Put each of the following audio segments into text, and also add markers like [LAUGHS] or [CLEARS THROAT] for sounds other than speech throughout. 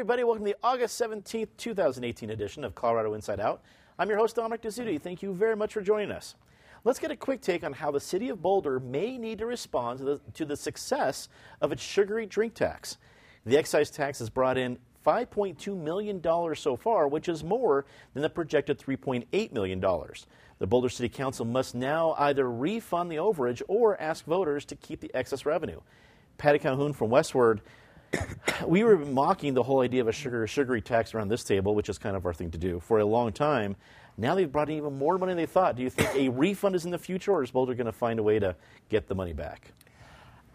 everybody. Welcome to the August 17th, 2018 edition of Colorado Inside Out. I'm your host, Dominic Dezzutti. Thank you very much for joining us. Let's get a quick take on how the city of Boulder may need to respond to the, to the success of its sugary drink tax. The excise tax has brought in $5.2 million so far, which is more than the projected $3.8 million. The Boulder City Council must now either refund the overage or ask voters to keep the excess revenue. Patty Calhoun from Westword [COUGHS] we were mocking the whole idea of a sugar, sugary tax around this table, which is kind of our thing to do, for a long time. Now they've brought in even more money than they thought. Do you think a [COUGHS] refund is in the future, or is Boulder going to find a way to get the money back?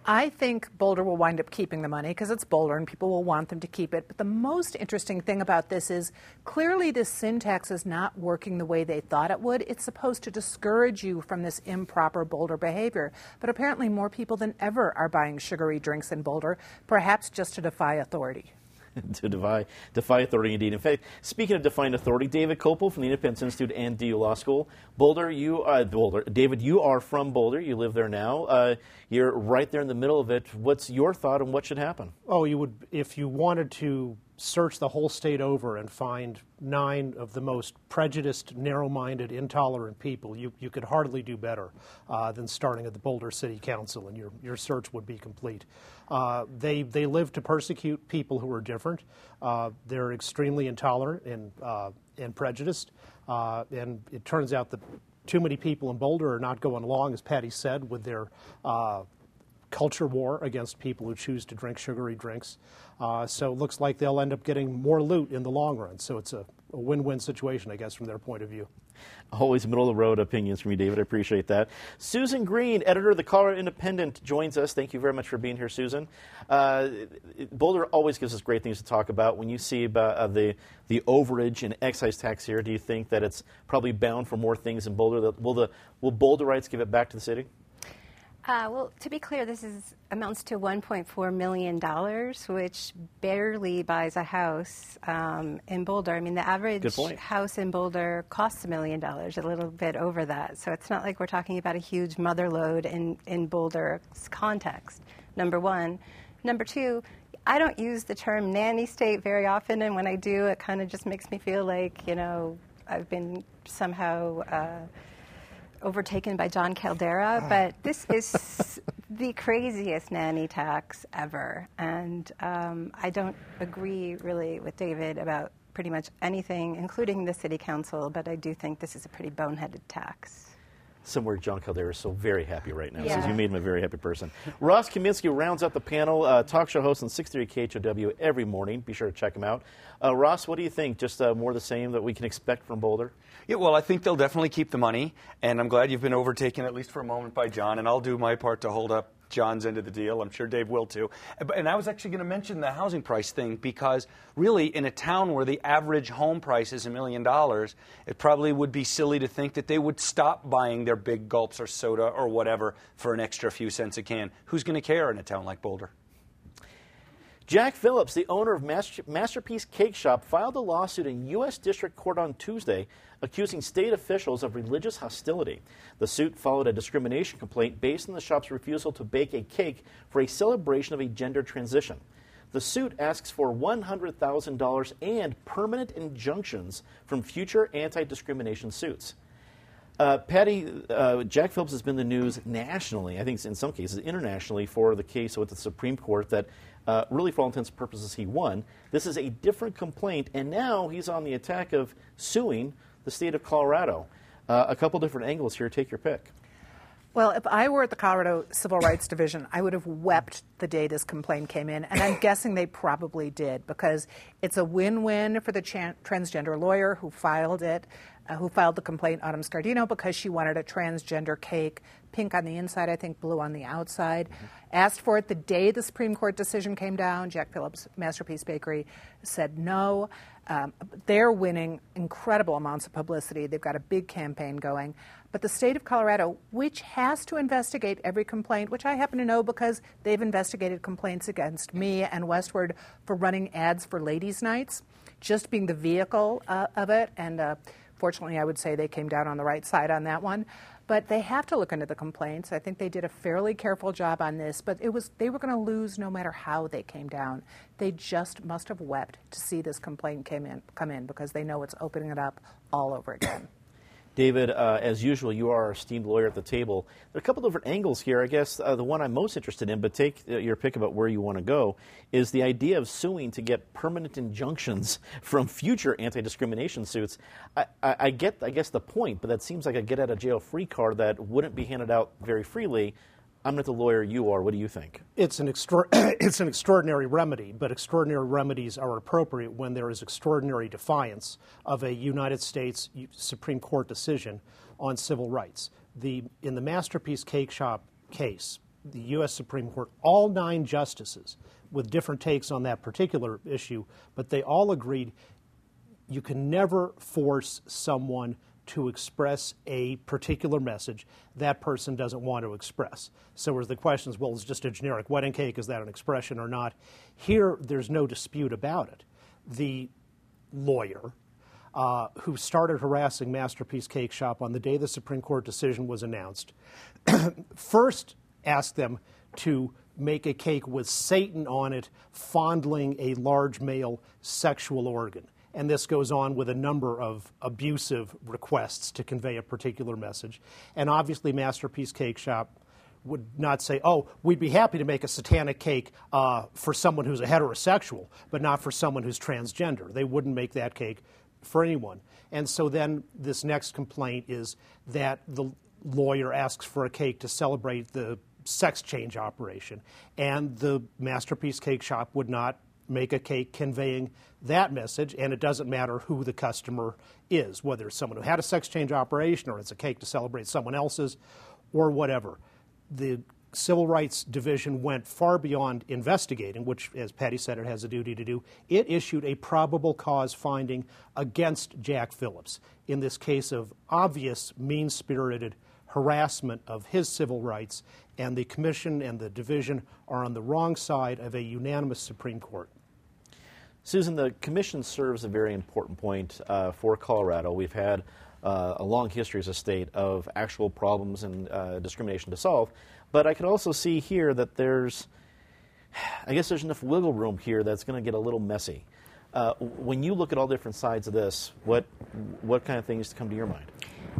I think Boulder will wind up keeping the money because it's Boulder and people will want them to keep it. But the most interesting thing about this is clearly this sin tax is not working the way they thought it would. It's supposed to discourage you from this improper Boulder behavior. But apparently, more people than ever are buying sugary drinks in Boulder, perhaps just to defy authority. [LAUGHS] to defy, defy authority indeed. In fact, speaking of defying authority, David Kopel from the Independence Institute and DU Law School. Boulder, you uh, Boulder, David, you are from Boulder. You live there now. Uh, you're right there in the middle of it. What's your thought on what should happen? Oh, you would if you wanted to search the whole state over and find nine of the most prejudiced, narrow-minded, intolerant people, you, you could hardly do better uh, than starting at the Boulder City Council, and your, your search would be complete. Uh, they, they live to persecute people who are different. Uh, they're extremely intolerant and, uh, and prejudiced, uh, and it turns out that too many people in Boulder are not going along, as Patty said, with their uh, culture war against people who choose to drink sugary drinks. Uh, so it looks like they'll end up getting more loot in the long run. So it's a, a win win situation, I guess, from their point of view. Always middle of the road opinions from you, David. I appreciate that. Susan Greene, editor of the Colorado Independent, joins us. Thank you very much for being here, Susan. Uh, Boulder always gives us great things to talk about. When you see about uh, the the overage and excise tax here, do you think that it's probably bound for more things in Boulder? Will the will Boulderites give it back to the city? Uh, well, to be clear, this is amounts to 1.4 million dollars, which barely buys a house um, in Boulder. I mean, the average house in Boulder costs a million dollars, a little bit over that. So it's not like we're talking about a huge mother lode in in Boulder's context. Number one, number two. I don't use the term nanny state very often, and when I do, it kind of just makes me feel like, you know, I've been somehow uh, overtaken by Jon Caldara, ah. but this is [LAUGHS] the craziest nanny tax ever. And um, I don't agree really with David about pretty much anything, including the city council, but I do think this is a pretty boneheaded tax somewhere Jon Caldara is so very happy right now. Yeah. Says you made him a very happy person. Ross Kaminsky rounds out the panel, uh, talk show host on 630 KHOW every morning. Be sure to check him out. Uh, Ross, what do you think? Just uh, more the same that we can expect from Boulder? Yeah, well, I think they'll definitely keep the money, and I'm glad you've been overtaken at least for a moment by Jon, and I'll do my part to hold up Jon's end of the deal. I'm sure Dave will too. And I was actually going to mention the housing price thing because, really, in a town where the average home price is a million dollars, it probably would be silly to think that they would stop buying their big gulps or soda or whatever for an extra few cents a can. Who's going to care in a town like Boulder? Jack Phillips, the owner of Masterpiece Cake Shop, filed a lawsuit in U.S. District Court on Tuesday accusing state officials of religious hostility. The suit followed a discrimination complaint based on the shop's refusal to bake a cake for a celebration of a gender transition. The suit asks for $100,000 and permanent injunctions from future anti discrimination suits. Uh, Patty, uh, Jack Phillips has been the news nationally, I think in some cases internationally, for the case with the Supreme Court that uh, really, for all intents and purposes, he won. This is a different complaint, and now he's on the attack of suing the state of Colorado. Uh, a couple different angles here. Take your pick. Well, if I were at the Colorado Civil Rights Division, I would have wept the day this complaint came in, and I'm [LAUGHS] guessing they probably did because it's a win-win for the transgender lawyer who filed it uh, who filed the complaint, Autumn Scardino, because she wanted a transgender cake, pink on the inside, I think blue on the outside. Mm-hmm. Asked for it the day the Supreme Court decision came down. Jack Phillips Masterpiece Bakery said no. Um, they're winning incredible amounts of publicity. They've got a big campaign going. But the state of Colorado, which has to investigate every complaint, which I happen to know because they've investigated complaints against me and Westword for running ads for ladies' nights, just being the vehicle uh, of it, and uh, Fortunately, I would say they came down on the right side on that one. But they have to look into the complaints. I think they did a fairly careful job on this, but it was they were going to lose no matter how they came down. They just must have wept to see this complaint came in, come in because they know it's opening it up all over again. David, uh, as usual, you are our esteemed lawyer at the table. There are a couple different angles here. I guess uh, the one I'm most interested in, but take uh, your pick about where you want to go, is the idea of suing to get permanent injunctions [LAUGHS] from future anti-discrimination suits. I, I, I get, I guess, the point, but that seems like a get-out-of-jail-free card that wouldn't be handed out very freely I'm not the lawyer you are. What do you think? It's an, extra- [CLEARS THROAT] it's an extraordinary remedy, but extraordinary remedies are appropriate when there is extraordinary defiance of a United States Supreme Court decision on civil rights. The, in the Masterpiece Cake Shop case, the U.S. Supreme Court, all nine justices, with different takes on that particular issue, but they all agreed you can never force someone to express a particular message that person doesn't want to express. So, as the question is, well, it's just a generic wedding cake, is that an expression or not? Here, there's no dispute about it. The lawyer uh, who started harassing Masterpiece Cake Shop on the day the Supreme Court decision was announced [CLEARS THROAT] first asked them to make a cake with Satan on it, fondling a large male sexual organ and this goes on with a number of abusive requests to convey a particular message. And obviously, Masterpiece Cake Shop would not say, oh, we'd be happy to make a satanic cake uh, for someone who's a heterosexual, but not for someone who's transgender. They wouldn't make that cake for anyone. And so then this next complaint is that the lawyer asks for a cake to celebrate the sex change operation, and the Masterpiece Cake Shop would not make a cake conveying that message, and it doesn't matter who the customer is, whether it's someone who had a sex change operation or it's a cake to celebrate someone else's or whatever. The Civil Rights Division went far beyond investigating, which, as Patty said, it has a duty to do. It issued a probable cause finding against Jack Phillips in this case of obvious mean spirited harassment of his civil rights, and the Commission and the Division are on the wrong side of a unanimous Supreme Court. Susan, the Commission serves a very important point uh, for Colorado. We've had uh, a long history as a state of actual problems and uh, discrimination to solve, but I can also see here that there's, I guess there's enough wiggle room here that's going to get a little messy. Uh, when you look at all different sides of this, what what kind of things come to your mind?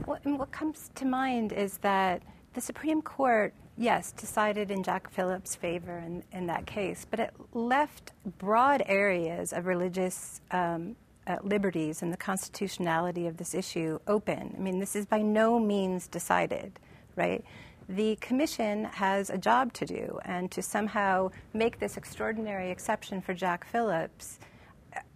What, what comes to mind is that the Supreme Court, yes, decided in Jack Phillips' favor in, in that case, but it left broad areas of religious um, uh, liberties and the constitutionality of this issue open. I mean, this is by no means decided, right? The commission has a job to do, and to somehow make this extraordinary exception for Jack Phillips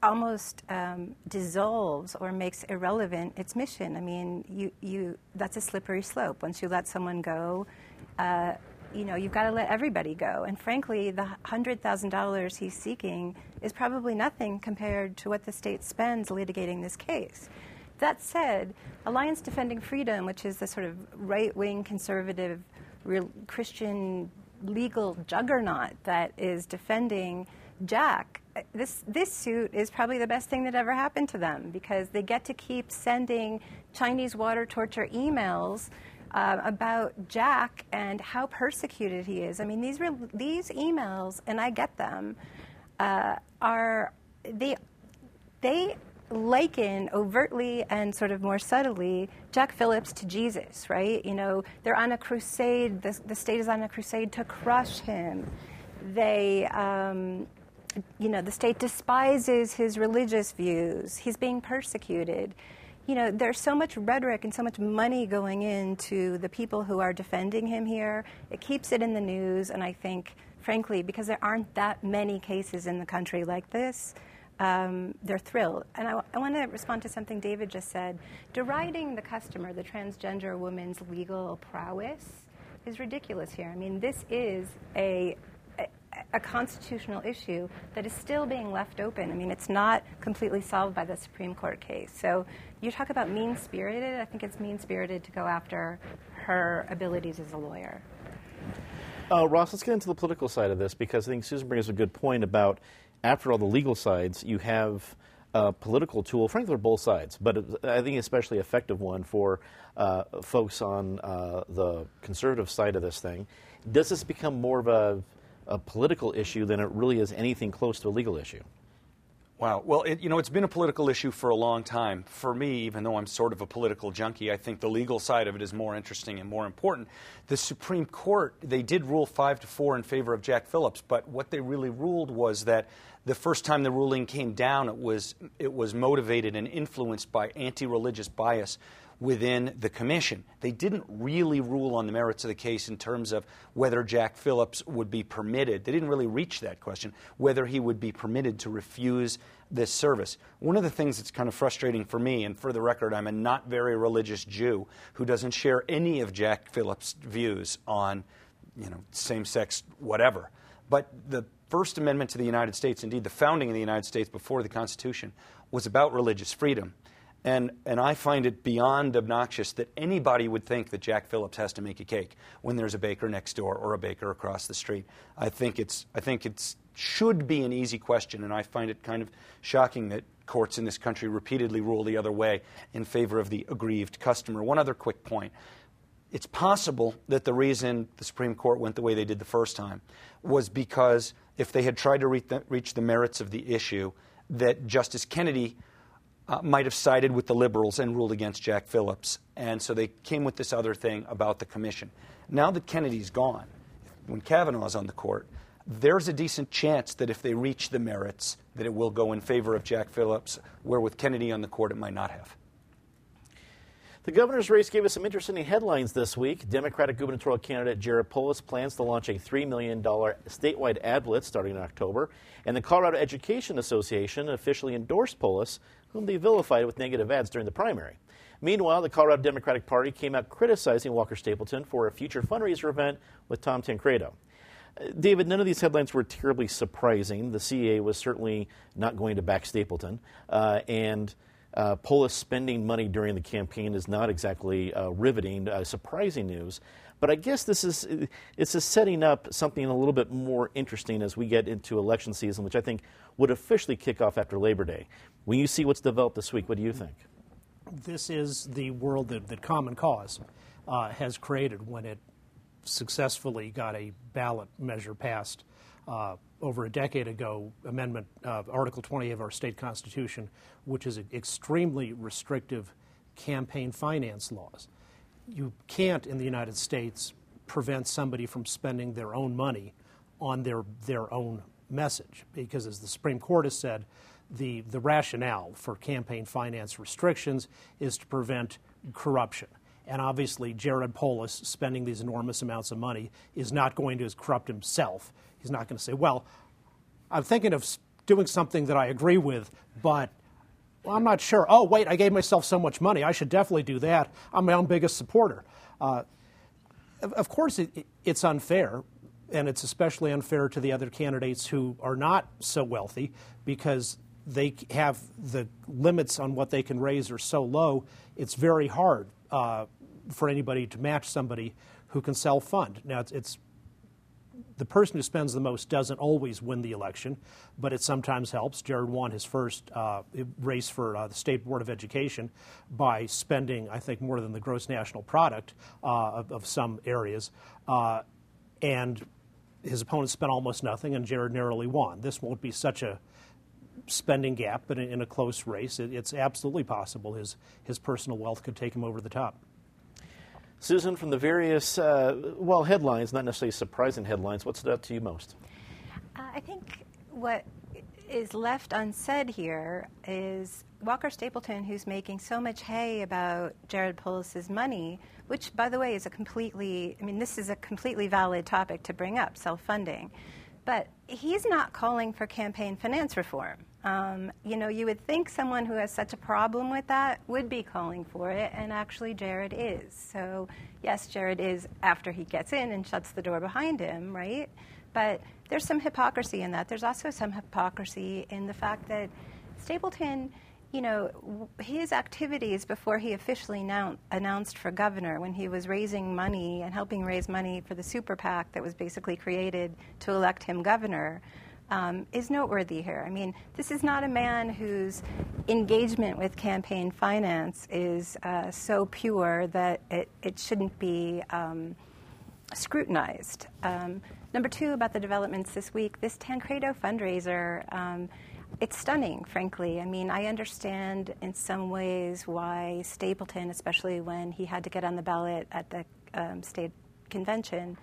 almost um, dissolves or makes irrelevant its mission. I mean, you, you, that's a slippery slope. Once you let someone go, uh, you know, you've got to let everybody go. And frankly, the $100,000 he's seeking is probably nothing compared to what the state spends litigating this case. That said, Alliance Defending Freedom, which is the sort of right wing conservative Christian legal juggernaut that is defending Jack, this, this suit is probably the best thing that ever happened to them because they get to keep sending Chinese water torture emails uh, about Jack and how persecuted he is. I mean, these, re- these emails, and I get them, uh, are they, they liken overtly and sort of more subtly Jack Phillips to Jesus, right? You know, they're on a crusade, the, the state is on a crusade to crush him. They, um, you know, the state despises his religious views. He's being persecuted. You know, there's so much rhetoric and so much money going into the people who are defending him here. It keeps it in the news, and I think, frankly, because there aren't that many cases in the country like this, um, they're thrilled. And I, I want to respond to something David just said. Deriding the customer, the transgender woman's legal prowess, is ridiculous here. I mean, this is a a constitutional issue that is still being left open. I mean, it's not completely solved by the Supreme Court case. So you talk about mean spirited. I think it's mean spirited to go after her abilities as a lawyer. Uh, Ross, let's get into the political side of this because I think Susan brings a good point about after all the legal sides, you have a political tool, frankly, for both sides, but I think especially effective one for uh, folks on uh, the conservative side of this thing. Does this become more of a, a political issue than it really is anything close to a legal issue? Wow. Well, it, you know, it's been a political issue for a long time. For me, even though I'm sort of a political junkie, I think the legal side of it is more interesting and more important. The Supreme Court, they did rule 5 to 4 in favor of Jack Phillips, but what they really ruled was that the first time the ruling came down, it was, it was motivated and influenced by anti religious bias within the commission. They didn't really rule on the merits of the case in terms of whether Jack Phillips would be permitted. They didn't really reach that question, whether he would be permitted to refuse this service. One of the things that's kind of frustrating for me, and for the record, I'm a not very religious Jew who doesn't share any of Jack Phillips' views on, you know, same-sex whatever. But the First Amendment to the United States, indeed the founding of the United States before the Constitution, was about religious freedom. And, and I find it beyond obnoxious that anybody would think that Jack Phillips has to make a cake when there's a baker next door or a baker across the street. I think it's I think it's should be an easy question, and I find it kind of shocking that courts in this country repeatedly rule the other way in favor of the aggrieved customer. One other quick point. It's possible that the reason the Supreme Court went the way they did the first time was because if they had tried to reach the merits of the issue, that Justice Kennedy uh, might have sided with the liberals and ruled against Jack Phillips. And so they came with this other thing about the commission. Now that Kennedy's gone, when Kavanaugh's on the court, there's a decent chance that if they reach the merits, that it will go in favor of Jack Phillips, where with Kennedy on the court, it might not have. The governor's race gave us some interesting headlines this week. Democratic gubernatorial candidate Jared Polis plans to launch a $3 million statewide ad blitz starting in October. And the Colorado Education Association officially endorsed Polis whom they vilified with negative ads during the primary. Meanwhile, the Colorado Democratic Party came out criticizing Walker Stapleton for a future fundraiser event with Tom Tancredo. Uh, David, none of these headlines were terribly surprising. The CEA was certainly not going to back Stapleton, uh, and uh, Polis spending money during the campaign is not exactly uh, riveting, uh, surprising news. But I guess this is it's a setting up something a little bit more interesting as we get into election season, which I think would officially kick off after Labor Day. When you see what's developed this week, what do you think? This is the world that, that Common Cause uh, has created when it successfully got a ballot measure passed uh, over a decade ago, Amendment uh, Article 20 of our state constitution, which is extremely restrictive campaign finance laws you can't in the United States prevent somebody from spending their own money on their, their own message. Because as the Supreme Court has said, the, the rationale for campaign finance restrictions is to prevent corruption. And obviously, Jared Polis spending these enormous amounts of money is not going to corrupt himself. He's not going to say, well, I'm thinking of doing something that I agree with, but well, I'm not sure. Oh, wait, I gave myself so much money. I should definitely do that. I'm my own biggest supporter. Uh, of course, it, it's unfair, and it's especially unfair to the other candidates who are not so wealthy because they have the limits on what they can raise are so low. It's very hard uh, for anybody to match somebody who can self fund. Now, it's, it's the person who spends the most doesn't always win the election, but it sometimes helps. Jared won his first uh, race for uh, the State Board of Education by spending, I think, more than the gross national product uh, of, of, some areas. Uh, and his opponent spent almost nothing, and Jared narrowly won. This won't be such a spending gap, but in, in a close race, it, it's absolutely possible his, his personal wealth could take him over the top. Susan, from the various, uh, well, headlines, not necessarily surprising headlines, what stood out to you most? Uh, I think what is left unsaid here is Walker Stapleton, who's making so much hay about Jared Polis's money, which, by the way, is a completely, I mean, this is a completely valid topic to bring up, self funding. But he's not calling for campaign finance reform. Um, you know, you would think someone who has such a problem with that would be calling for it, and actually, Jared is. So, yes, Jared is after he gets in and shuts the door behind him, right? But there's some hypocrisy in that. There's also some hypocrisy in the fact that Stapleton, you know, his activities before he officially announced for governor, when he was raising money and helping raise money for the super PAC that was basically created to elect him governor um, is noteworthy here. I mean, this is not a man whose engagement with campaign finance is uh, so pure that it, it shouldn't be um, scrutinized. Um, number two, about the developments this week, this Tancredo fundraiser. It's stunning, frankly. I mean, I understand in some ways why Stapleton, especially when he had to get on the ballot at the um, state convention,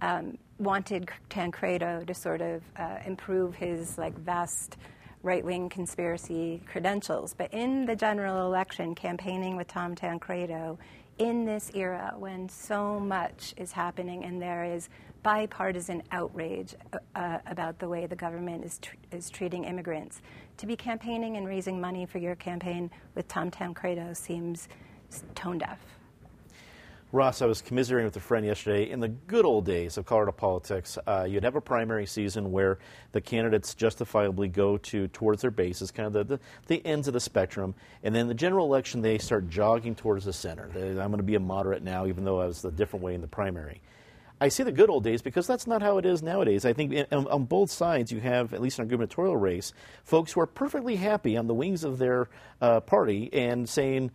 um, wanted Tancredo to sort of uh, improve his like vast right-wing conspiracy credentials. But in the general election, campaigning with Tom Tancredo in this era when so much is happening and there is bipartisan outrage uh, uh, about the way the government is, tr- is treating immigrants, to be campaigning and raising money for your campaign with Tom Tancredo seems tone deaf. Ross, I was commiserating with a friend yesterday. In the good old days of Colorado politics, uh, you'd have a primary season where the candidates justifiably go to towards their bases, kind of the, the, the ends of the spectrum, and then the general election they start jogging towards the center. I'm going to be a moderate now, even though I was a different way in the primary. I see the good old days because that's not how it is nowadays. I think on, on, both sides you have, at least in a gubernatorial race, folks who are perfectly happy on the wings of their uh, party and saying,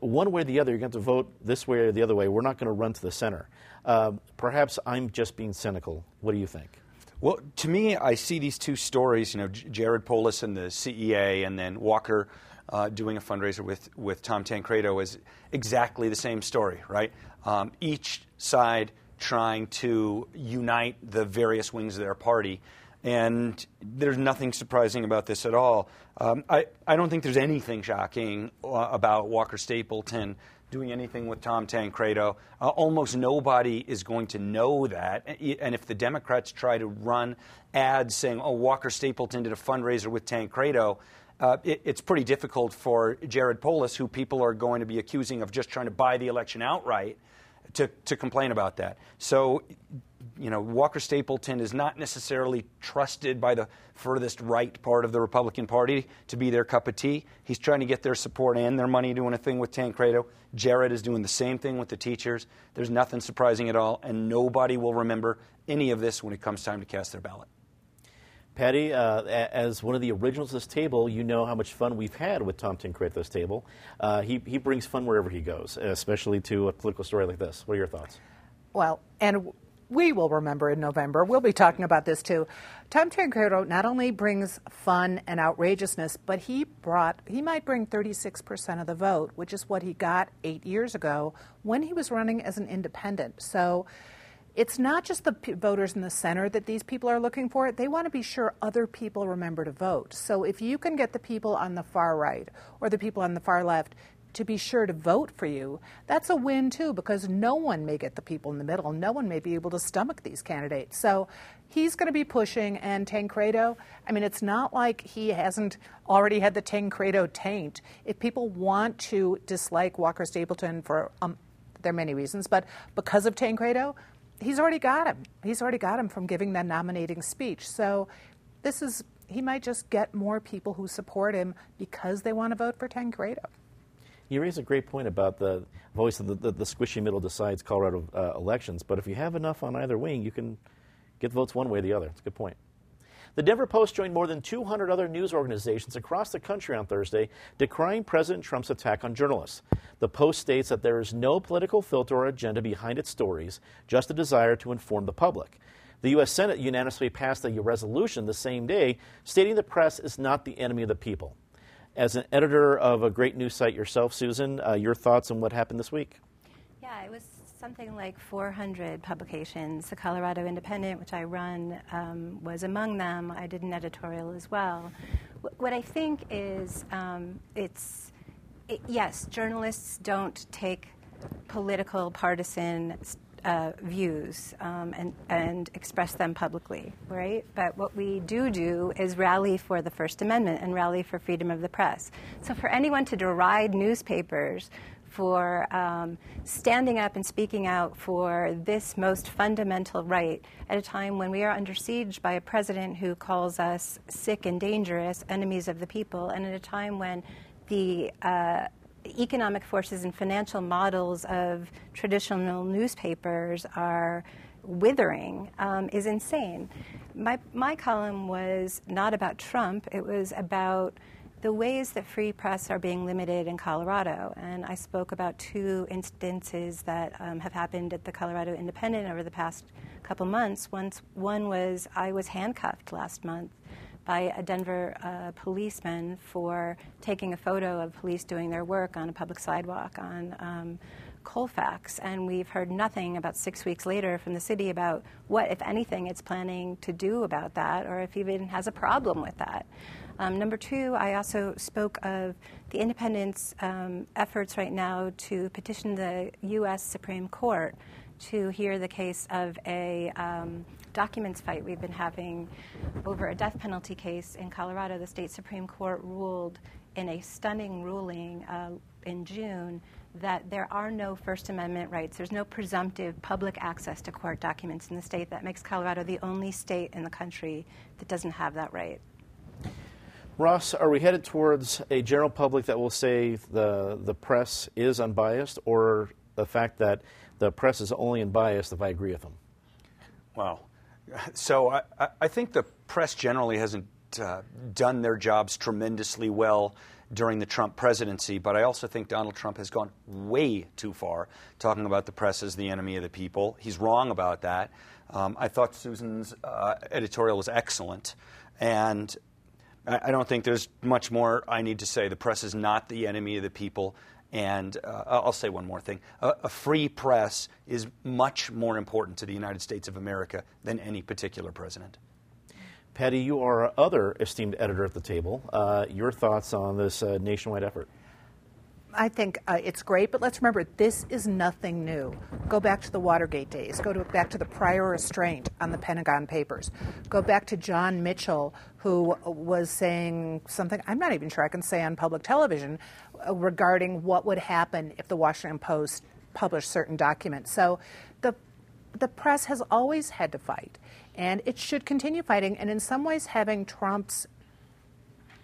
one way or the other, you're going to, to vote this way or the other way. We're not going to run to the center. Uh, perhaps I'm just being cynical. What do you think? Well, to me, I see these two stories. You know, Jared Polis and the CEA, and then Walker uh, doing a fundraiser with with Tom Tancredo is exactly the same story, right? Um, each side trying to unite the various wings of their party. And there's nothing surprising about this at all. Um, I, I don't think there's anything shocking uh, about Walker Stapleton doing anything with Tom Tancredo. Uh, almost nobody is going to know that. And if the Democrats try to run ads saying, oh, Walker Stapleton did a fundraiser with Tancredo, uh, it, it's pretty difficult for Jared Polis, who people are going to be accusing of just trying to buy the election outright, to, to complain about that. So you know, Walker Stapleton is not necessarily trusted by the furthest right part of the Republican Party to be their cup of tea. He's trying to get their support and their money doing a thing with Tancredo. Jared is doing the same thing with the teachers. There's nothing surprising at all, and nobody will remember any of this when it comes time to cast their ballot. Patty, uh, as one of the originals of this table, you know how much fun we've had with Tom this table. Uh, he, he brings fun wherever he goes, especially to a political story like this. What are your thoughts? Well, and we will remember in November. We'll be talking about this too. Tom Tancredo not only brings fun and outrageousness, but he brought he might bring 36% of the vote, which is what he got 8 years ago when he was running as an independent. So it's not just the p- voters in the center that these people are looking for. They want to be sure other people remember to vote. So if you can get the people on the far right or the people on the far left to be sure to vote for you, that's a win too, because no one may get the people in the middle. No one may be able to stomach these candidates. So he's going to be pushing, and Tancredo, I mean, it's not like he hasn't already had the Tancredo taint. If people want to dislike Walker Stapleton for, um, there are many reasons, but because of Tancredo, he's already got him. He's already got him from giving that nominating speech. So this is, he might just get more people who support him because they want to vote for Tancredo. You raise a great point about the voice of the, the, the squishy middle decides Colorado uh, elections, but if you have enough on either wing, you can get votes one way or the other. It's a good point. The Denver Post joined more than 200 other news organizations across the country on Thursday decrying President Trump's attack on journalists. The Post states that there is no political filter or agenda behind its stories, just a desire to inform the public. The U.S. Senate unanimously passed a resolution the same day stating the press is not the enemy of the people. As an editor of a great news site yourself, Susan, uh, your thoughts on what happened this week? Yeah, it was something like 400 publications. The Colorado Independent, which I run, um, was among them. I did an editorial as well. what I think is um, it's, it, yes, journalists don't take political, partisan uh, views um, and, and express them publicly, right? But what we do do is rally for the First Amendment and rally for freedom of the press. So for anyone to deride newspapers for um, standing up and speaking out for this most fundamental right at a time when we are under siege by a president who calls us sick and dangerous, enemies of the people, and at a time when the uh, economic forces and financial models of traditional newspapers are withering um, is insane. My, my column was not about Trump, it was about the ways that free press are being limited in Colorado. And I spoke about two instances that um, have happened at the Colorado Independent over the past couple months. Once, one was I was handcuffed last month by a Denver uh, policeman for taking a photo of police doing their work on a public sidewalk on um, Colfax. And we've heard nothing about six weeks later from the city about what, if anything, it's planning to do about that or if even has a problem with that. Um, number two, I also spoke of the independent's um, efforts right now to petition the U.S. Supreme Court to hear the case of a um, documents fight we've been having over a death penalty case in Colorado. The state Supreme Court ruled in a stunning ruling uh, in June that there are no First Amendment rights. There's no presumptive public access to court documents in the state. That makes Colorado the only state in the country that doesn't have that right. Ross, are we headed towards a general public that will say the, the press is unbiased, or the fact that the press is only unbiased if I agree with them? Wow. [LAUGHS] So I, I think the press generally hasn't uh, done their jobs tremendously well during the Trump presidency, but I also think Donald Trump has gone way too far talking about the press as the enemy of the people. He's wrong about that. Um, I thought Susan's uh, editorial was excellent, and I don't think there's much more I need to say. The press is not the enemy of the people. And uh, I'll say one more thing. A, a, free press is much more important to the United States of America than any particular president. Patty, you are our other esteemed editor at the table. Uh, your thoughts on this uh, nationwide effort? I think uh, it's great, but let's remember this is nothing new. Go back to the Watergate days. Go to, back to the prior restraint on the Pentagon Papers. Go back to John Mitchell, who was saying something I'm not even sure I can say on public television uh, regarding what would happen if the Washington Post published certain documents. So the the press has always had to fight, and it should continue fighting. And in some ways, having Trump's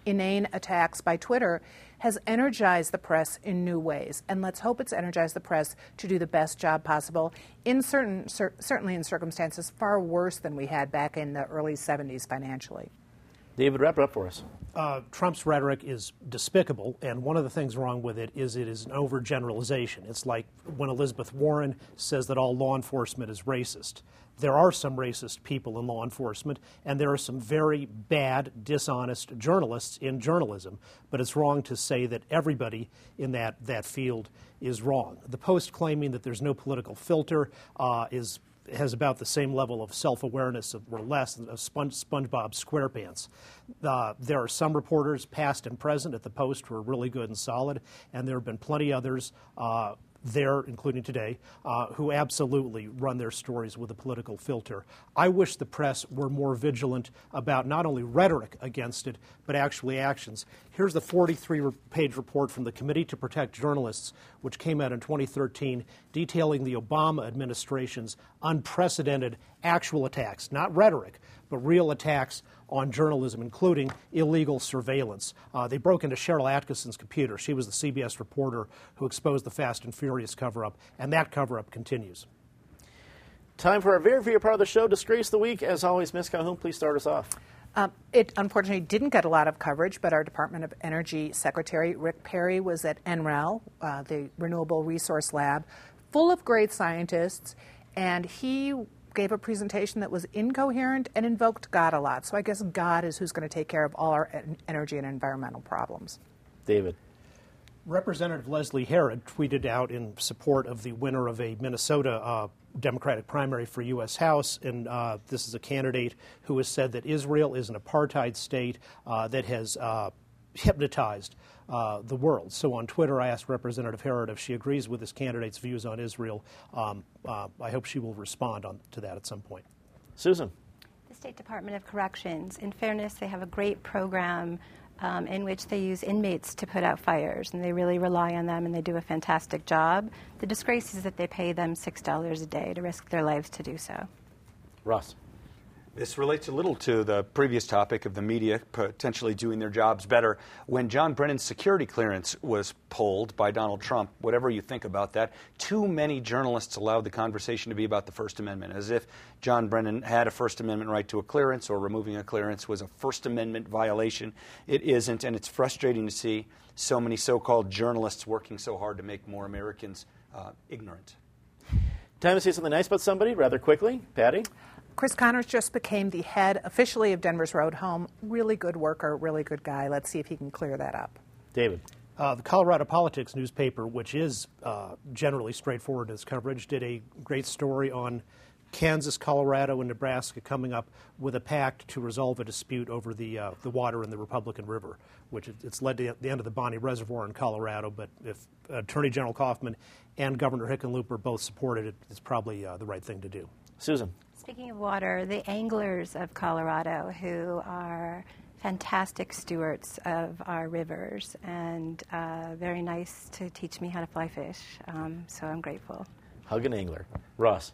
inane attacks by Twitter has energized the press in new ways. And let's hope it's energized the press to do the best job possible in certain, cer- certainly in circumstances far worse than we had back in the early 70s financially. David, wrap it up for us. Uh, Trump's rhetoric is despicable, and one of the things wrong with it is it is an overgeneralization. It's like when Elizabeth Warren says that all law enforcement is racist there are some racist people in law enforcement, and there are some very bad, dishonest journalists in journalism. But it's wrong to say that everybody in that, that field is wrong. The Post claiming that there's no political filter uh, is has about the same level of self-awareness or less of Sponge, SpongeBob SquarePants. Uh, there are some reporters, past and present, at the Post who are really good and solid, and there have been plenty others uh, there, including today, uh, who absolutely run their stories with a political filter. I wish the press were more vigilant about not only rhetoric against it, but actually actions. Here's the 43 page report from the Committee to Protect Journalists, which came out in 2013, detailing the Obama administration's unprecedented actual attacks, not rhetoric, but real attacks on journalism, including illegal surveillance. Uh, they broke into Sharyl Attkisson's computer. She was the CBS reporter who exposed the Fast and Furious cover up, and that cover up continues. Time for our very favorite part of the show, Disgrace the Week. As always, Ms. Calhoun, please start us off. Um, it unfortunately didn't get a lot of coverage, but our Department of Energy Secretary Rick Perry was at NREL, uh, the Renewable Resource Lab, full of great scientists, and he gave a presentation that was incoherent and invoked God a lot. So I guess God is who's going to take care of all our energy and environmental problems. David. Representative Leslie Herod tweeted out in support of the winner of a Minnesota uh, Democratic primary for U.S. House, and uh, this is a candidate who has said that Israel is an apartheid state uh, that has uh, hypnotized uh, the world. So on Twitter, I asked Representative Herod if she agrees with this candidate's views on Israel. Um, uh, I hope she will respond on, to that at some point. Susan. The State Department of Corrections, in fairness, they have a great program um, in which they use inmates to put out fires, and they really rely on them, and they do a fantastic job. The disgrace is that they pay them $6 a day to risk their lives to do so. Ross. This relates a little to the previous topic of the media potentially doing their jobs better. When John Brennan's security clearance was pulled by Donald Trump, whatever you think about that, too many journalists allowed the conversation to be about the First Amendment, as if John Brennan had a First Amendment right to a clearance or removing a clearance was a First Amendment violation. It isn't, and it's frustrating to see so many so called journalists working so hard to make more Americans uh, ignorant. Time to say something nice about somebody rather quickly. Patty? Chris Connors just became the head officially of Denver's Road Home. Really good worker, really good guy. Let's see if he can clear that up. David. Uh, the Colorado Politics newspaper, which is uh, generally straightforward in its coverage, did a great story on Kansas, Colorado, and Nebraska coming up with a pact to resolve a dispute over the uh, the water in the Republican River, which it's led to the end of the Bonney Reservoir in Colorado. But if Attorney General Coffman and Governor Hickenlooper both supported it, it's probably uh, the right thing to do. Susan. Speaking of water, the anglers of Colorado, who are fantastic stewards of our rivers and uh, very nice to teach me how to fly fish. Um, so I'm grateful. Hug an angler. Ross.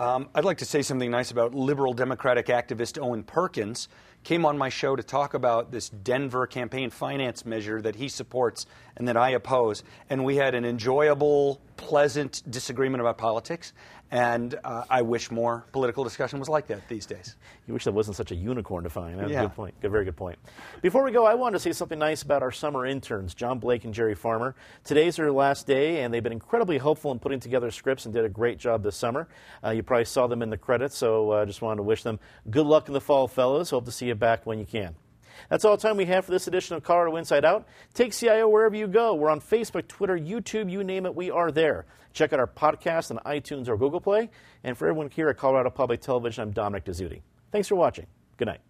Um, I'd like to say something nice about liberal Democratic activist Owen Perkins. Came on my show to talk about this Denver campaign finance measure that he supports and that I oppose. And we had an enjoyable, pleasant disagreement about politics. And uh, I wish more political discussion was like that these days. You wish there wasn't such a unicorn to find. That's yeah. a good point. Good, very good point. Before we go, I wanted to say something nice about our summer interns, John Blake and Jerry Farmer. Today's their last day, and they've been incredibly helpful in putting together scripts and did a great job this summer. Uh, you probably saw them in the credits, so I uh, just wanted to wish them good luck in the fall, fellows. Hope to see you back when you can. That's all the time we have for this edition of Colorado Inside Out. Take CIO wherever you go. We're on Facebook, Twitter, YouTube, you name it, we are there. Check out our podcast on iTunes or Google Play. And for everyone here at Colorado Public Television, I'm Dominic Dezzutti. Thanks for watching. Good night.